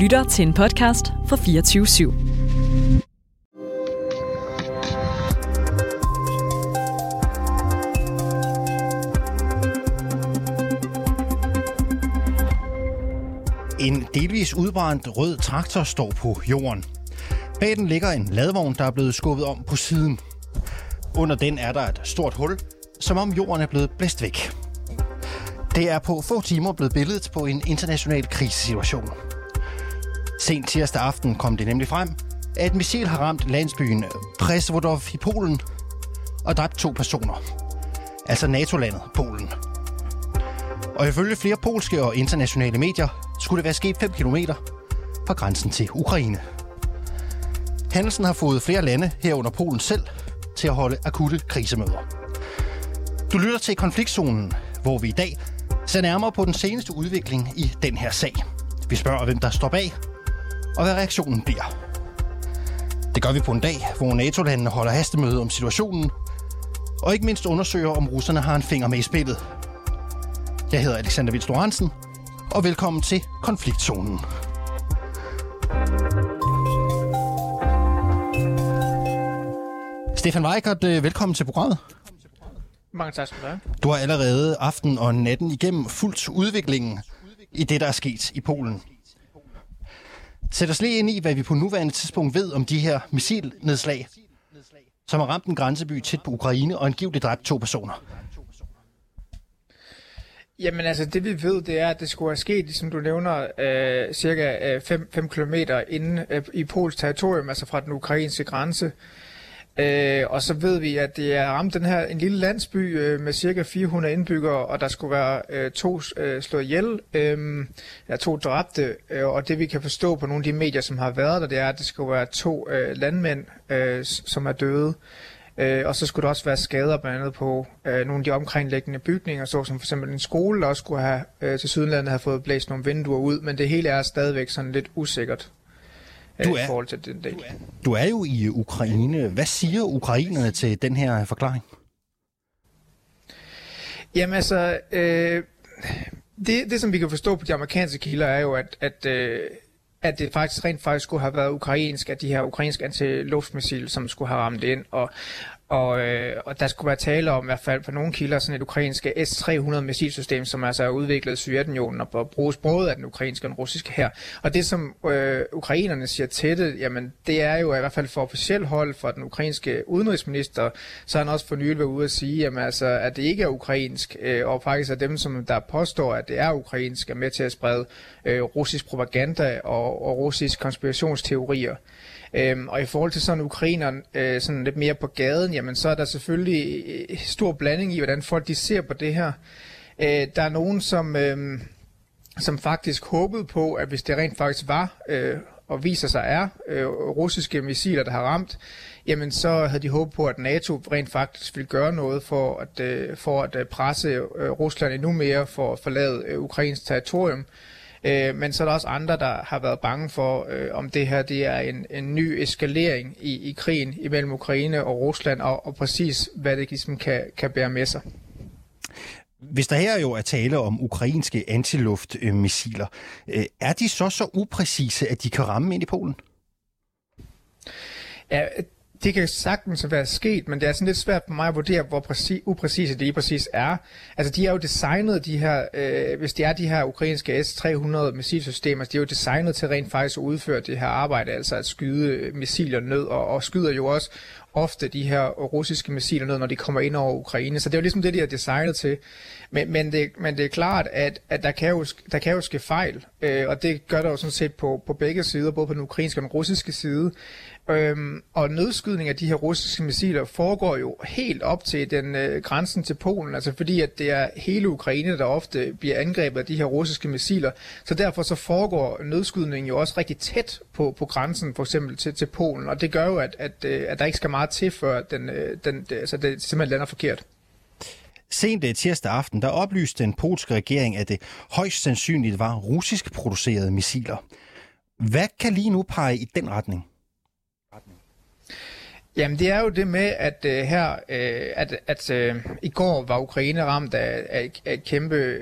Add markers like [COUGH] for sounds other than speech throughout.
lytter til en podcast fra 24 /7. En delvis udbrændt rød traktor står på jorden. Bag den ligger en ladvogn, der er blevet skubbet om på siden. Under den er der et stort hul, som om jorden er blevet blæst væk. Det er på få timer blevet billedet på en international krisesituation. Sent tirsdag aften kom det nemlig frem, at et missil har ramt landsbyen Presvodov i Polen og dræbt to personer. Altså NATO-landet Polen. Og ifølge flere polske og internationale medier skulle det være sket 5 km fra grænsen til Ukraine. Handelsen har fået flere lande herunder Polen selv til at holde akutte krisemøder. Du lytter til konfliktzonen, hvor vi i dag ser nærmere på den seneste udvikling i den her sag. Vi spørger, hvem der står bag, og hvad reaktionen bliver. Det gør vi på en dag, hvor NATO-landene holder hastemøde om situationen, og ikke mindst undersøger, om russerne har en finger med i spillet. Jeg hedder Alexander Vildstrup Hansen, og velkommen til Konfliktzonen. Stefan Weikert, øh, velkommen til programmet. Mange tak skal du have. Du har allerede aften og natten igennem fuldt udviklingen i det, der er sket i Polen. Sæt os lige ind i, hvad vi på nuværende tidspunkt ved om de her missilnedslag, som har ramt en grænseby tæt på Ukraine og angiveligt dræbt to personer. Jamen altså, det vi ved, det er, at det skulle have sket, som du nævner, øh, cirka 5 øh, km inden øh, i Pols territorium, altså fra den ukrainske grænse. Øh, og så ved vi, at det er ramt den her en lille landsby øh, med cirka 400 indbyggere, og der skulle være øh, to øh, slået ihjel, øh, ja, to dræbte, øh, og det vi kan forstå på nogle af de medier, som har været der, det er, at det skulle være to øh, landmænd, øh, som er døde. Øh, og så skulle der også være skader blandt andet på øh, nogle af de omkringliggende bygninger, så som for eksempel en skole, der også skulle have øh, til Sydenlandet have fået blæst nogle vinduer ud, men det hele er stadigvæk sådan lidt usikkert du er- i forhold til den del. Du er jo i Ukraine. Hvad siger ukrainerne til den her forklaring? Jamen altså, øh, det, det som vi kan forstå på de amerikanske kilder er jo, at, at, øh, at det faktisk rent faktisk skulle have været ukrainsk, at de her ukrainske antiluftmissiler, som skulle have ramt ind, og, og, øh, og der skulle være tale om, i hvert fald på nogle kilder, sådan et ukrainsk S-300 missilsystem, som altså er udviklet i Sovjetunionen og bruges både af den ukrainske og den russiske her. Og det, som øh, ukrainerne siger til det, jamen det er jo i hvert fald for officielt hold fra den ukrainske udenrigsminister, så har han også for nylig været ude at sige, jamen, altså, at det ikke er ukrainsk, øh, og faktisk er dem, som der påstår, at det er ukrainsk, er med til at sprede øh, russisk propaganda og, og russisk konspirationsteorier. Øhm, og i forhold til sådan ukrainerne øh, sådan lidt mere på gaden, jamen så er der selvfølgelig øh, stor blanding i, hvordan folk de ser på det her. Øh, der er nogen, som, øh, som faktisk håbede på, at hvis det rent faktisk var, øh, og viser sig er, øh, russiske missiler, der har ramt, jamen så havde de håbet på, at NATO rent faktisk ville gøre noget for at, øh, for at øh, presse øh, Rusland endnu mere for at forlade øh, Ukrains territorium. Øh, men så er der også andre, der har været bange for, øh, om det her det er en, en ny eskalering i, i krigen imellem Ukraine og Rusland, og, og præcis hvad det ligesom kan, kan bære med sig. Hvis der her jo er tale om ukrainske antiluftmissiler, øh, er de så så upræcise, at de kan ramme ind i Polen? Ja, det kan sagtens være sket, men det er sådan lidt svært for mig at vurdere, hvor præcis, upræcise det i præcis er. Altså, de er jo designet, de her, øh, hvis det er de her ukrainske S-300 missilsystemer, altså, de er jo designet til rent faktisk at udføre det her arbejde, altså at skyde øh, missiler ned, og, og skyder jo også ofte de her russiske missiler ned, når de kommer ind over Ukraine. Så det er jo ligesom det, de er designet til. Men, men, det, men det er klart, at, at der, kan jo, der kan jo ske fejl, øh, og det gør der jo sådan set på, på begge sider, både på den ukrainske og den russiske side. Øhm, og nedskydning af de her russiske missiler foregår jo helt op til den øh, grænsen til Polen, altså fordi at det er hele Ukraine, der ofte bliver angrebet af de her russiske missiler. Så derfor så foregår nedskydningen jo også rigtig tæt på, på grænsen, for eksempel til, til Polen, og det gør jo, at, at, øh, at der ikke skal meget til, før den, øh, den, det, altså det simpelthen lander forkert. Sent øh, tirsdag aften, der oplyste den polske regering, at det højst sandsynligt var russisk producerede missiler. Hvad kan lige nu pege i den retning? Jamen det er jo det med, at uh, her, uh, at, at uh, i går var Ukraine ramt af, af, af et kæmpe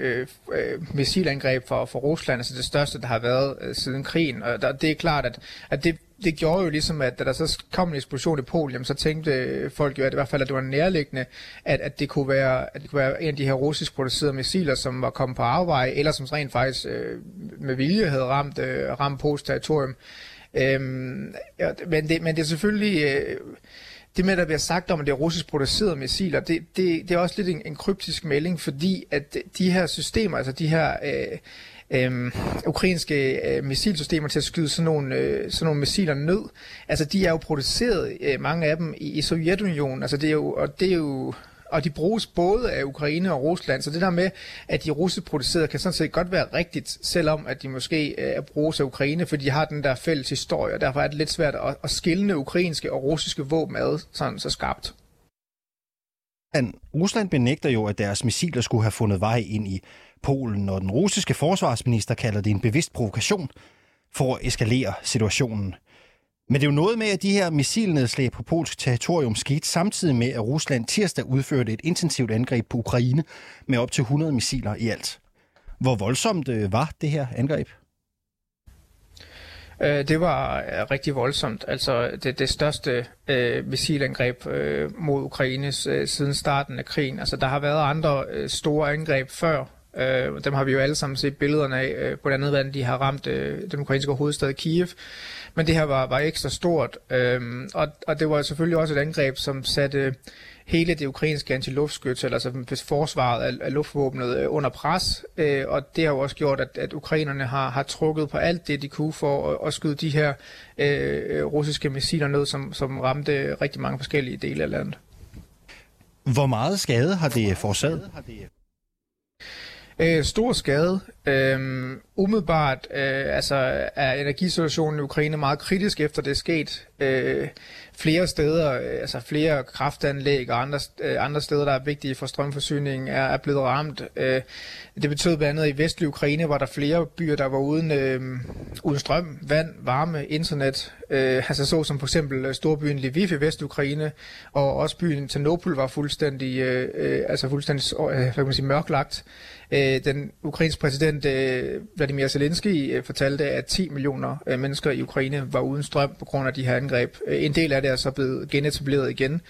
uh, missilangreb for, for Rusland, altså det største, der har været uh, siden krigen. Og der, det er klart, at, at det, det gjorde jo ligesom, at da der så kom en eksplosion i Polen, så tænkte folk jo, at i hvert fald, at det var nærliggende, at, at, det kunne være, at det kunne være en af de her russisk producerede missiler, som var kommet på afveje, eller som rent faktisk uh, med vilje havde ramt, uh, ramt Pols territorium. Øhm, ja, men, det, men det er selvfølgelig... Øh, det med, at der bliver sagt om, at det er russisk producerede missiler, det, det, det er også lidt en, en kryptisk melding, fordi at de her systemer, altså de her øh, øh, ukrainske øh, missilsystemer til at skyde sådan nogle, øh, sådan nogle missiler ned, altså de er jo produceret, øh, mange af dem, i, i Sovjetunionen, altså det er jo, og det er jo og de bruges både af Ukraine og Rusland. Så det der med, at de russeproducerede kan sådan set godt være rigtigt, selvom at de måske øh, bruges af Ukraine, fordi de har den der fælles historie, og derfor er det lidt svært at, at skille ukrainske og russiske våben ad sådan så skarpt. Rusland benægter jo, at deres missiler skulle have fundet vej ind i Polen, og den russiske forsvarsminister kalder det en bevidst provokation for at eskalere situationen. Men det er jo noget med, at de her missilnedslag på polsk territorium skete samtidig med, at Rusland tirsdag udførte et intensivt angreb på Ukraine med op til 100 missiler i alt. Hvor voldsomt øh, var det her angreb? Øh, det var øh, rigtig voldsomt. Altså det, det største øh, missilangreb øh, mod Ukraine øh, siden starten af krigen. Altså der har været andre øh, store angreb før. Øh, dem har vi jo alle sammen set billederne af, øh, blandt andet hvordan de har ramt øh, den ukrainske hovedstad Kiev. Men det her var, var ekstra stort, øh, og, og det var selvfølgelig også et angreb, som satte hele det ukrainske antiluftskyts, altså forsvaret af, af luftvåbnet øh, under pres, øh, og det har jo også gjort, at, at ukrainerne har, har trukket på alt det, de kunne for at, at skyde de her øh, russiske missiler ned, som, som ramte rigtig mange forskellige dele af landet. Hvor meget skade har det forårsaget? Øh, stor skade. Øh, umiddelbart øh, altså er energisituationen i Ukraine meget kritisk efter det er sket. Øh, flere steder, øh, altså flere kraftanlæg og andre, øh, andre steder, der er vigtige for strømforsyningen, er, er blevet ramt. Øh, det betød blandt andet i vestlig Ukraine, var der flere byer, der var uden, øh, uden strøm, vand, varme, internet. Øh, altså så som for eksempel øh, storbyen Lviv i Vest-Ukraine, og også byen Ternopil var fuldstændig, øh, øh altså fuldstændig øh, hvad kan man sige, mørklagt. Øh, den ukrainske præsident øh, Vladimir Zelensky øh, fortalte, at 10 millioner øh, mennesker i Ukraine var uden strøm på grund af de her angreb. Øh, en del af det er så blevet genetableret igen.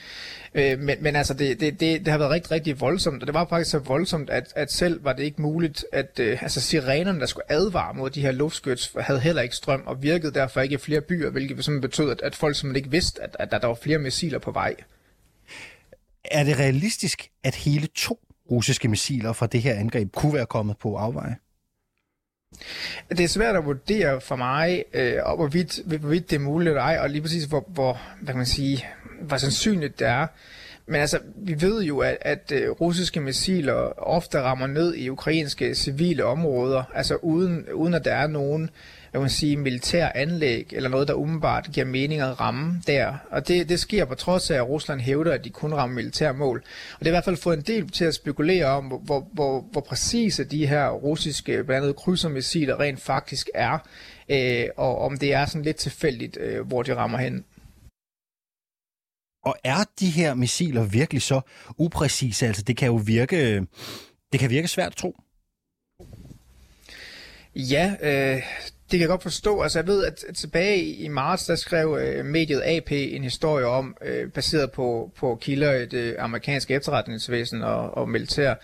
Øh, men, men altså, det, det, det, det har været rigtig, rigtig voldsomt, og det var faktisk så voldsomt, at, at selv var det ikke muligt, at øh, altså, sirenerne, der skulle advare mod de her luftskyts, havde heller ikke strøm, og virkede derfor ikke i flere byer, hvilket simpelthen betød, at, at folk simpelthen ikke vidste, at, at der, der var flere missiler på vej. Er det realistisk, at hele to russiske missiler fra det her angreb kunne være kommet på afveje? Det er svært at vurdere for mig, øh, og hvorvidt, hvorvidt det er muligt eller ej, og lige præcis hvor, hvor, hvad kan man sige, hvor sandsynligt det er. Men altså, vi ved jo, at, at øh, russiske missiler ofte rammer ned i ukrainske civile områder, altså uden, uden at der er nogen hvad man sige, militær anlæg, eller noget, der umiddelbart giver mening at ramme der. Og det, det sker på trods af, at Rusland hævder, at de kun rammer militære mål. Og det er i hvert fald fået en del til at spekulere om, hvor, hvor, hvor, hvor præcise de her russiske, blandt andet krydsermissiler, rent faktisk er, øh, og om det er sådan lidt tilfældigt, øh, hvor de rammer hen. Og er de her missiler virkelig så upræcise? Altså, det kan jo virke, øh, det kan virke svært at tro. Ja, øh, det kan jeg godt forstå. Altså, jeg ved, at tilbage i marts, der skrev øh, mediet AP en historie om, øh, baseret på, på kilder i det øh, amerikanske efterretningsvæsen og, og militær,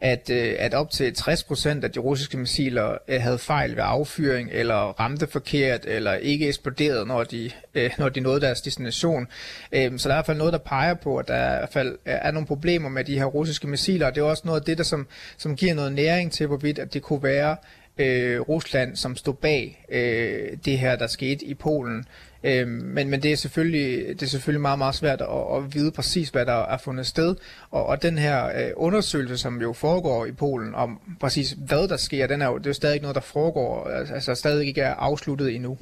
at, øh, at op til 60% af de russiske missiler øh, havde fejl ved affyring, eller ramte forkert, eller ikke eksploderede, når de, øh, når de nåede deres destination. Øh, så der er i hvert fald noget, der peger på, at der er, i hvert fald er nogle problemer med de her russiske missiler, og det er også noget af det, der som, som giver noget næring til, hvorvidt at det kunne være øh, Rusland, som stod bag øh, det her, der skete i Polen. Øh, men, men det er selvfølgelig det er selvfølgelig meget meget svært at, at vide præcis hvad der er fundet sted og, og den her øh, undersøgelse som jo foregår i Polen om præcis hvad der sker den er jo det er stadig noget der foregår altså, altså stadig ikke er afsluttet endnu.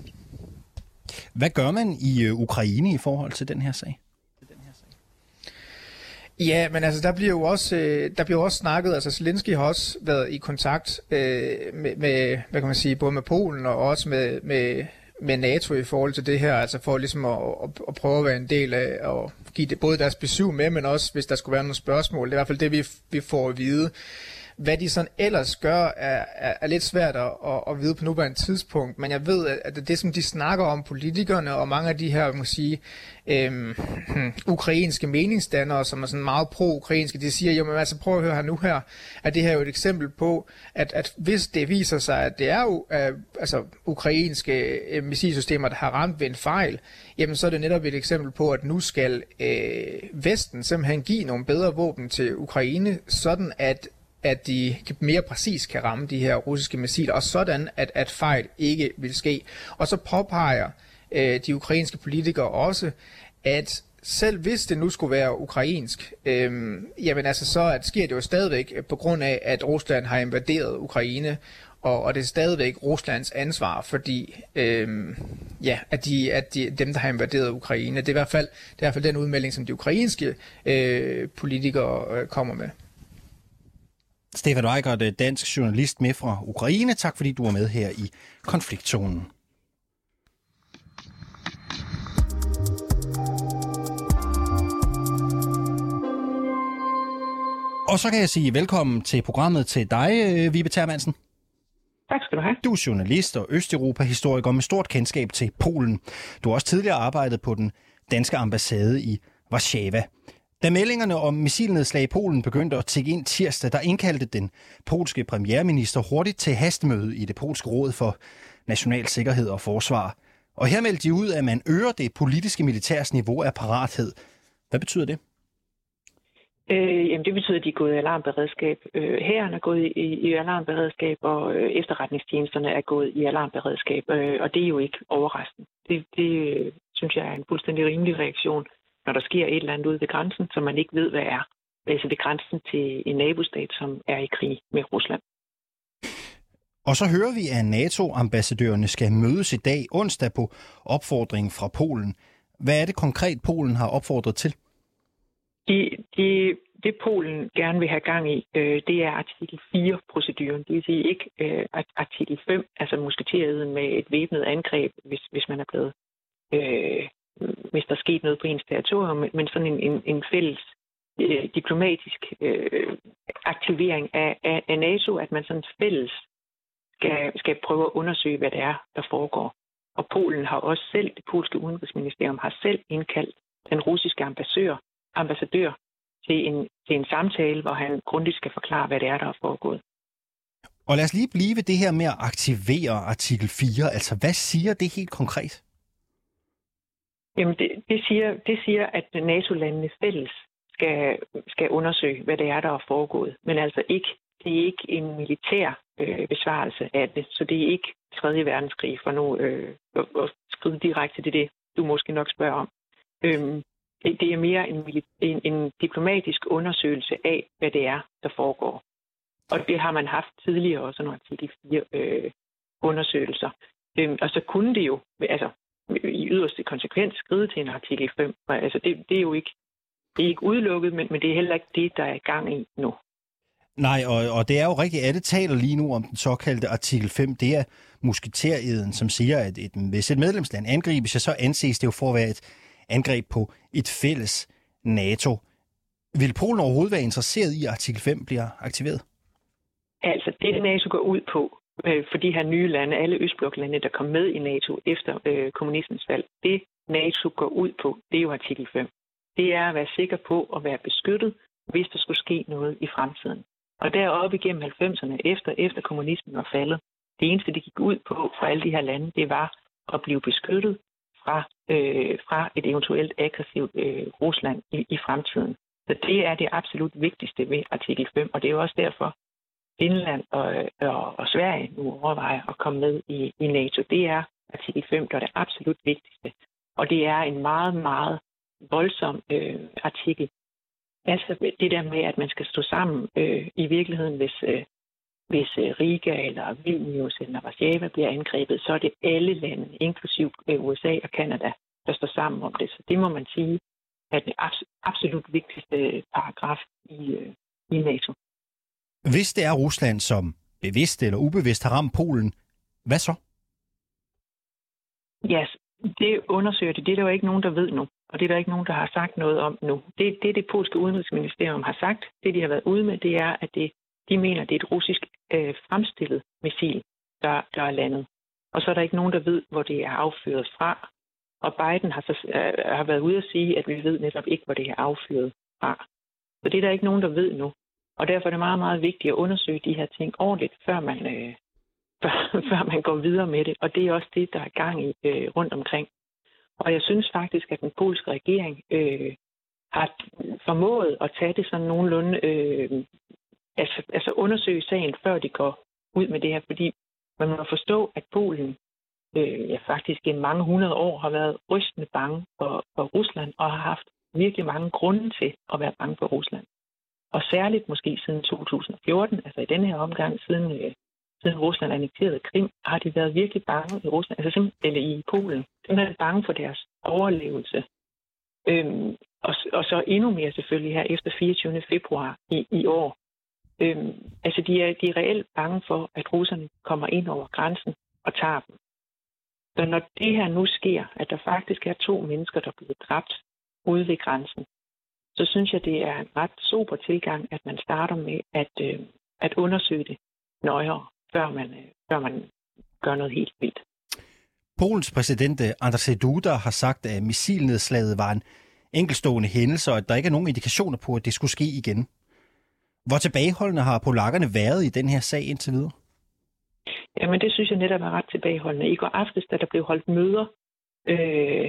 Hvad gør man i øh, Ukraine i forhold til den her sag? Ja, men altså der bliver jo også øh, der bliver også snakket, altså Zelensky har også været i kontakt øh, med, med, hvad kan man sige, både med Polen og også med, med med NATO i forhold til det her, altså for ligesom at, at, at prøve at være en del af at give det både deres besøg med, men også hvis der skulle være nogle spørgsmål. Det er i hvert fald det, vi, vi får at vide. Hvad de sådan ellers gør, er, er, er lidt svært at, at, at vide på nuværende tidspunkt, men jeg ved, at det, som de snakker om, politikerne og mange af de her, må sige, øhm, [CLEARS THROAT] ukrainske meningsdannere, som er sådan meget pro-ukrainske, de siger, jo, men altså prøv at høre her nu her, at det her er jo et eksempel på, at, at hvis det viser sig, at det er jo øh, altså, ukrainske øh, missilsystemer, der har ramt ved en fejl, jamen så er det netop et eksempel på, at nu skal øh, Vesten simpelthen give nogle bedre våben til Ukraine, sådan at at de mere præcis kan ramme de her russiske missiler, og sådan, at, at fejl ikke vil ske. Og så påpeger øh, de ukrainske politikere også, at selv hvis det nu skulle være ukrainsk, øh, jamen altså så at sker det jo stadigvæk på grund af, at Rusland har invaderet Ukraine, og, og det er stadigvæk Ruslands ansvar, fordi øh, ja, at, de, at de, dem, der har invaderet Ukraine, det er i hvert fald, det er i hvert fald den udmelding, som de ukrainske øh, politikere øh, kommer med. Stefan Weigert, dansk journalist med fra Ukraine. Tak fordi du var med her i konfliktzonen. Og så kan jeg sige velkommen til programmet til dig, øh, Vibe Termansen. Tak skal du have. Du er journalist og Østeuropa-historiker med stort kendskab til Polen. Du har også tidligere arbejdet på den danske ambassade i Warszawa. Da meldingerne om missilnedslag i Polen begyndte at tikke ind tirsdag, der indkaldte den polske premierminister hurtigt til hastemøde i det polske råd for national sikkerhed og forsvar. Og her meldte de ud, at man øger det politiske militærs niveau af parathed. Hvad betyder det? Øh, jamen det betyder, at de er gået i alarmberedskab. Øh, hæren er gået i, i alarmberedskab, og øh, efterretningstjenesterne er gået i alarmberedskab. Øh, og det er jo ikke overraskende. Det, det øh, synes jeg er en fuldstændig rimelig reaktion når der sker et eller andet ude ved grænsen, som man ikke ved, hvad er. Altså ved grænsen til en nabostat, som er i krig med Rusland. Og så hører vi, at NATO-ambassadørerne skal mødes i dag onsdag på opfordring fra Polen. Hvad er det konkret, Polen har opfordret til? De, de, det Polen gerne vil have gang i, øh, det er artikel 4-proceduren. Det vil sige ikke øh, artikel 5, altså musketeriet med et væbnet angreb, hvis, hvis man er blevet øh, hvis der skete noget på ens territorium, men sådan en, en, en fælles øh, diplomatisk øh, aktivering af, af, af NATO, at man sådan fælles skal, skal prøve at undersøge, hvad det er, der foregår. Og Polen har også selv, det polske udenrigsministerium har selv indkaldt den russiske ambassadør, ambassadør til, en, til en samtale, hvor han grundigt skal forklare, hvad det er, der er foregået. Og lad os lige blive ved det her med at aktivere artikel 4. Altså, hvad siger det helt konkret? Jamen, det, det, siger, det siger, at NATO-landene fælles skal, skal undersøge, hvad det er, der er foregået. Men altså ikke, det er ikke en militær øh, besvarelse af det, så det er ikke 3. verdenskrig for nu øh, at, at skrive direkte til det, du måske nok spørger om. Øhm, det, det er mere en, en, en diplomatisk undersøgelse af, hvad det er, der foregår. Og det har man haft tidligere også, nogle artikel 4 øh, undersøgelser. Øhm, og så kunne det jo, altså i yderste konsekvens skride til en artikel 5. Altså det, det er jo ikke, det er ikke udelukket, men, men det er heller ikke det, der er i gang i nu. Nej, og, og det er jo rigtigt, at det taler lige nu om den såkaldte artikel 5. Det er musketereden, som siger, at et, hvis et medlemsland angribes, så anses det jo for at være et angreb på et fælles NATO. Vil Polen overhovedet være interesseret i, at artikel 5 bliver aktiveret? Altså, det NATO går ud på, øh, for de her nye lande, alle Østbloklande, der kom med i NATO efter øh, kommunismens fald. Det NATO går ud på, det er jo artikel 5. Det er at være sikker på at være beskyttet, hvis der skulle ske noget i fremtiden. Og deroppe igennem 90'erne, efter, efter kommunismen var faldet, det eneste, det gik ud på for alle de her lande, det var at blive beskyttet fra, øh, fra et eventuelt aggressivt øh, Rusland i, i fremtiden. Så det er det absolut vigtigste ved artikel 5, og det er jo også derfor, Finland og, øh, og, og Sverige nu overvejer at komme med i, i NATO. Det er artikel 5, der er det absolut vigtigste. Og det er en meget, meget voldsom øh, artikel. Altså det der med, at man skal stå sammen øh, i virkeligheden, hvis, øh, hvis øh, Riga eller Vilnius eller Warszawa bliver angrebet, så er det alle lande, inklusiv øh, USA og Kanada, der står sammen om det. Så det må man sige er den absolut vigtigste paragraf i, øh, i NATO. Hvis det er Rusland, som bevidst eller ubevidst har ramt Polen, hvad så? Ja, det undersøger de. Det er der jo ikke nogen, der ved nu. Og det er der ikke nogen, der har sagt noget om nu. Det, det, det polske udenrigsministerium har sagt, det de har været ude med, det er, at det, de mener, det er et russisk øh, fremstillet missil, der, der er landet. Og så er der ikke nogen, der ved, hvor det er affyret fra. Og Biden har, så, øh, har været ude at sige, at vi ved netop ikke, hvor det er affyret fra. Så det er der ikke nogen, der ved nu. Og derfor er det meget, meget vigtigt at undersøge de her ting ordentligt, før man, øh, [LAUGHS] før, før man går videre med det. Og det er også det, der er gang i øh, rundt omkring. Og jeg synes faktisk, at den polske regering øh, har formået at tage det sådan nogenlunde, øh, altså, altså undersøge sagen, før de går ud med det her. Fordi man må forstå, at Polen øh, ja, faktisk i mange hundrede år har været rystende bange for, for Rusland og har haft virkelig mange grunde til at være bange for Rusland. Og særligt måske siden 2014, altså i denne her omgang, siden, øh, siden Rusland annekterede Krim, har de været virkelig bange i Rusland, altså eller i Polen. De er bange for deres overlevelse. Øhm, og, og så endnu mere selvfølgelig her efter 24. februar i, i år. Øhm, altså de er, de er reelt bange for, at russerne kommer ind over grænsen og tager dem. Så når det her nu sker, at der faktisk er to mennesker, der er blevet dræbt ude ved grænsen, så synes jeg, det er en ret super tilgang, at man starter med at, øh, at undersøge det nøjere, før man, øh, før man gør noget helt vildt. Polens præsident øh, Andrzej Duda har sagt, at missilnedslaget var en enkelstående hændelse, og at der ikke er nogen indikationer på, at det skulle ske igen. Hvor tilbageholdende har polakkerne været i den her sag indtil videre? Jamen, det synes jeg netop er ret tilbageholdende. I går aftes, da der blev holdt møder, øh,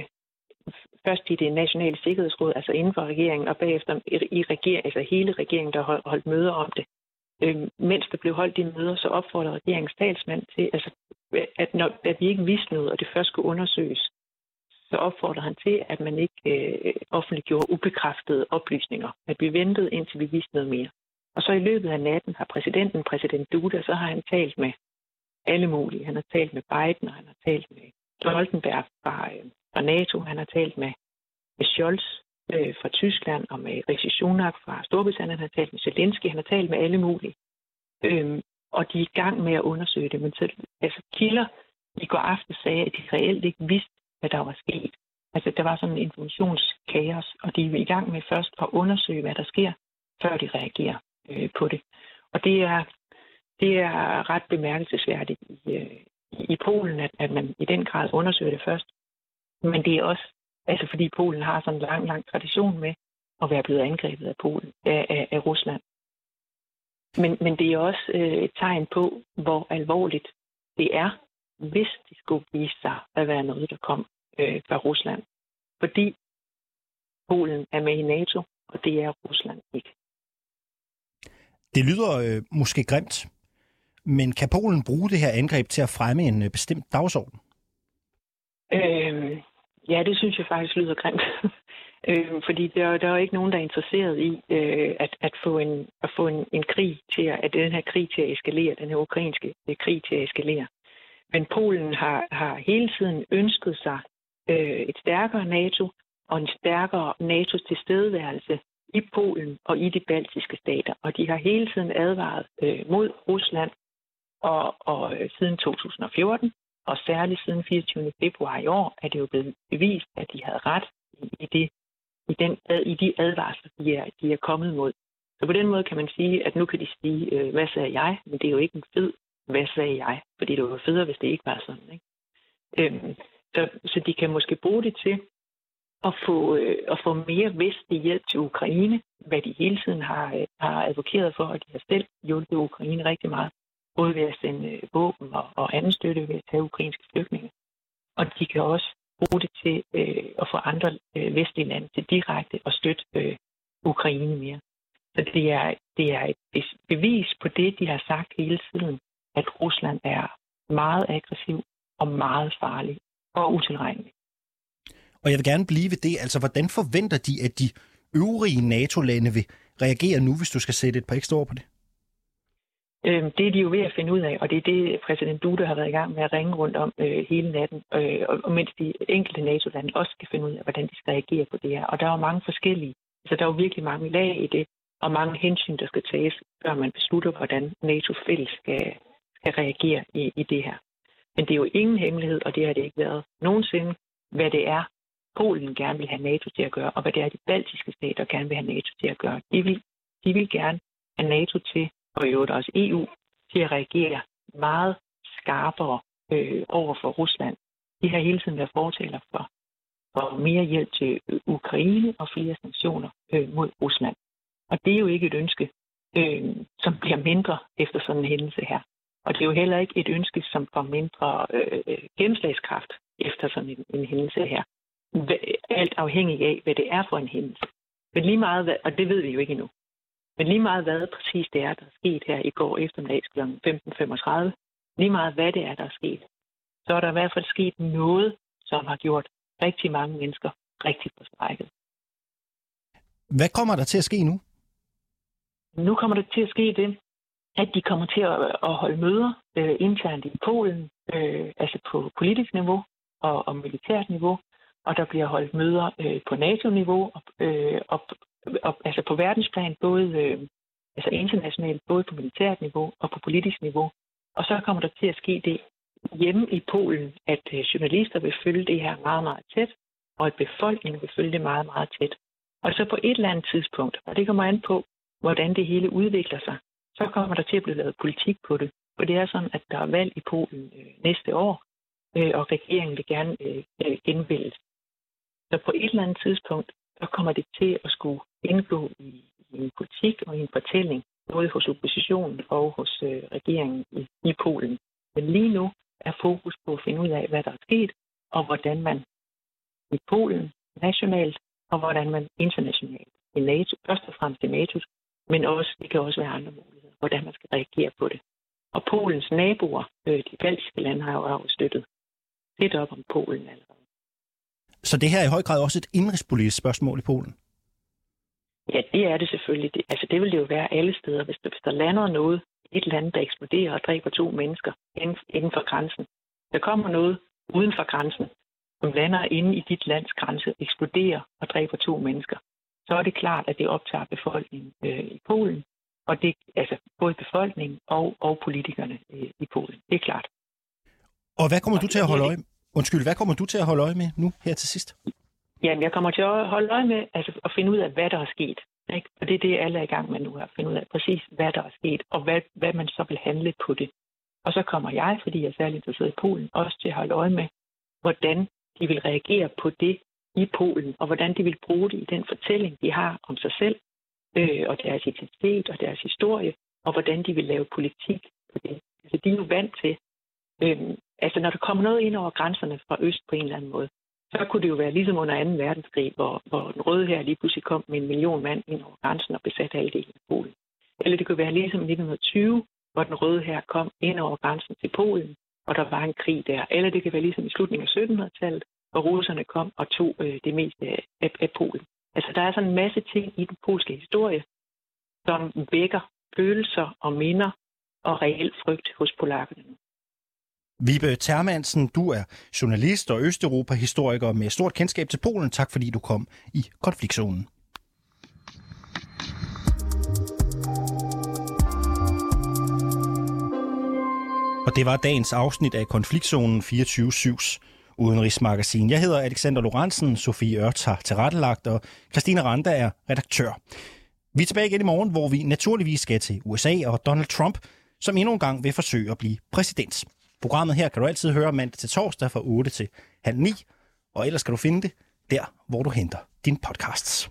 først i det nationale sikkerhedsråd, altså inden for regeringen, og bagefter i regering, altså hele regeringen, der holdt møder om det. Øh, mens der blev holdt de møder, så opfordrede regeringens talsmand til, altså, at, når, at vi ikke vidste noget, og det først skulle undersøges, så opfordrede han til, at man ikke øh, offentliggjorde ubekræftede oplysninger. At vi ventede, indtil vi vidste noget mere. Og så i løbet af natten har præsidenten, præsident Duda, så har han talt med alle mulige. Han har talt med Biden, og han har talt med Stoltenberg fra, øh, fra NATO. Han har talt med, med Scholz øh, fra Tyskland og med Rishi Sunak fra Storbritannien. Han har talt med Zelensky. Han har talt med alle mulige. Øhm, og de er i gang med at undersøge det. Men så, altså, kilder i går aften sagde, at de reelt ikke vidste, hvad der var sket. Altså, der var sådan en informationskaos, og de er i gang med først at undersøge, hvad der sker, før de reagerer øh, på det. Og det er, det er ret bemærkelsesværdigt i, øh, i Polen, at, at man i den grad undersøger det først. Men det er også, altså fordi Polen har sådan en lang, lang tradition med at være blevet angrebet af, Polen, af, af, af Rusland. Men, men det er også øh, et tegn på, hvor alvorligt det er, hvis det skulle vise sig at være noget, der kom øh, fra Rusland. Fordi Polen er med i NATO, og det er Rusland ikke. Det lyder øh, måske grimt, men kan Polen bruge det her angreb til at fremme en øh, bestemt dagsorden? Øh, ja, det synes jeg faktisk lyder grimt. [LAUGHS] øh, fordi der, der er ikke nogen, der er interesseret i øh, at, at få, en, at få en, en krig til at, at den her krig til at eskalere, den her ukrainske øh, krig til at eskalere. Men Polen har, har hele tiden ønsket sig øh, et stærkere NATO og en stærkere NATO's tilstedeværelse i Polen og i de baltiske stater. Og de har hele tiden advaret øh, mod Rusland og, og øh, siden 2014, og særligt siden 24. februar i år, er det jo blevet bevist, at de havde ret i, det, i, den, i de advarsler, de er, de er kommet mod. Så på den måde kan man sige, at nu kan de sige, øh, hvad sagde jeg? Men det er jo ikke en fed, hvad sagde jeg? Fordi det var federe, hvis det ikke var sådan. Ikke? Øhm, så, så de kan måske bruge det til at få, øh, at få mere vestlig hjælp til Ukraine, hvad de hele tiden har, øh, har advokeret for, og de har selv hjulpet Ukraine rigtig meget, både ved at sende øh, våben og, og anden støtte ved at tage ukrainske flygtninge. Og de kan også bruge det til øh, at få andre øh, vestlige lande til direkte at støtte øh, Ukraine mere. Så det er, det er et bevis på det, de har sagt hele tiden, at Rusland er meget aggressiv og meget farlig og utilregnelig. Og jeg vil gerne blive ved det. Altså, hvordan forventer de, at de øvrige NATO-lande vil reagere nu, hvis du skal sætte et par ekstra ord på det? Øh, det er de jo ved at finde ud af, og det er det, præsident Duda har været i gang med at ringe rundt om øh, hele natten, øh, og, og mens de enkelte NATO-lande også skal finde ud af, hvordan de skal reagere på det her. Og der er jo mange forskellige, så der er jo virkelig mange lag i det, og mange hensyn, der skal tages, før man beslutter, hvordan NATO fælles skal, skal reagere i, i det her. Men det er jo ingen hemmelighed, og det har det ikke været nogensinde, hvad det er, Polen gerne vil have NATO til at gøre, og hvad det er, de baltiske stater gerne vil have NATO til at gøre. De vil, de vil gerne have NATO til, og i øvrigt også EU, til at reagere meget skarpere øh, over for Rusland. De har hele tiden været fortaler for, for mere hjælp til Ukraine og flere sanktioner øh, mod Rusland. Og det er jo ikke et ønske, øh, som bliver mindre efter sådan en hændelse her. Og det er jo heller ikke et ønske, som får mindre øh, gennemslagskraft efter sådan en, en hændelse her. Alt afhængig af, hvad det er for en hændelse. Men lige meget, og det ved vi jo ikke endnu, men lige meget hvad præcis det er, der er sket her i går eftermiddag kl. 15.35, lige meget hvad det er, der er sket, så er der i hvert fald sket noget, som har gjort rigtig mange mennesker rigtig forskrækket. Hvad kommer der til at ske nu? Nu kommer der til at ske det, at de kommer til at, holde møder øh, internt i Polen, øh, altså på politisk niveau og, og militært niveau, og der bliver holdt møder øh, på NATO-niveau og, øh, og, og altså på verdensplan, både øh, altså internationalt, både på militært niveau og på politisk niveau. Og så kommer der til at ske det hjemme i Polen, at øh, journalister vil følge det her meget, meget tæt, og at befolkningen vil følge det meget, meget tæt. Og så på et eller andet tidspunkt, og det kommer an på, hvordan det hele udvikler sig, så kommer der til at blive lavet politik på det. For det er sådan, at der er valg i Polen øh, næste år, øh, og regeringen vil gerne øh, genvælges. Så på et eller andet tidspunkt, så kommer det til at skulle indgå i, i en politik og i en fortælling, både hos oppositionen og hos øh, regeringen i, i Polen. Men lige nu er fokus på at finde ud af, hvad der er sket, og hvordan man i Polen nationalt, og hvordan man internationalt i NATO, først og fremmest i NATO, men også, det kan også være andre muligheder, hvordan man skal reagere på det. Og Polens naboer, øh, de baltiske lande, har jo støttet lidt op om Polen allerede. Så det her er i høj grad også et indrigspolitisk spørgsmål i Polen? Ja, det er det selvfølgelig. Det, altså, det vil det jo være alle steder. Hvis der, hvis der lander noget i et land, der eksploderer og dræber to mennesker inden, inden for grænsen, der kommer noget uden for grænsen, som lander inde i dit lands grænse, eksploderer og dræber to mennesker, så er det klart, at det optager befolkningen øh, i Polen, og det altså både befolkningen og, og politikerne øh, i Polen. Det er klart. Og hvad kommer du til at holde øje Undskyld, hvad kommer du til at holde øje med nu her til sidst? Jamen, jeg kommer til at holde øje med altså, at finde ud af, hvad der er sket. Ikke? Og det er det, alle er i gang med nu, at finde ud af præcis, hvad der er sket, og hvad, hvad man så vil handle på det. Og så kommer jeg, fordi jeg er særlig interesseret i Polen, også til at holde øje med, hvordan de vil reagere på det i Polen, og hvordan de vil bruge det i den fortælling, de har om sig selv, øh, og deres identitet og deres historie, og hvordan de vil lave politik på det. Altså, de er jo vant til, øh, altså når der kommer noget ind over grænserne fra øst på en eller anden måde, så kunne det jo være ligesom under 2. verdenskrig, hvor, hvor den røde her lige pludselig kom med en million mand ind over grænsen og besatte halvdelen af Polen. Eller det kunne være ligesom 1920, hvor den røde her kom ind over grænsen til Polen, og der var en krig der. Eller det kan være ligesom i slutningen af 1700-tallet, hvor russerne kom og tog øh, det meste af, af, af Polen. Altså der er sådan en masse ting i den polske historie, som vækker følelser og minder og reel frygt hos polakkerne. Vibe Termansen, du er journalist og Østeuropa-historiker med stort kendskab til Polen. Tak fordi du kom i konfliktzonen. Og det var dagens afsnit af Konfliktzonen 24-7's udenrigsmagasin. Jeg hedder Alexander Lorentzen, Sofie Ørt har tilrettelagt, og Christina Randa er redaktør. Vi er tilbage igen i morgen, hvor vi naturligvis skal til USA og Donald Trump, som endnu en gang vil forsøge at blive præsident. Programmet her kan du altid høre mandag til torsdag fra 8 til halv 9, og ellers kan du finde det der, hvor du henter din podcasts.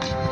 thank you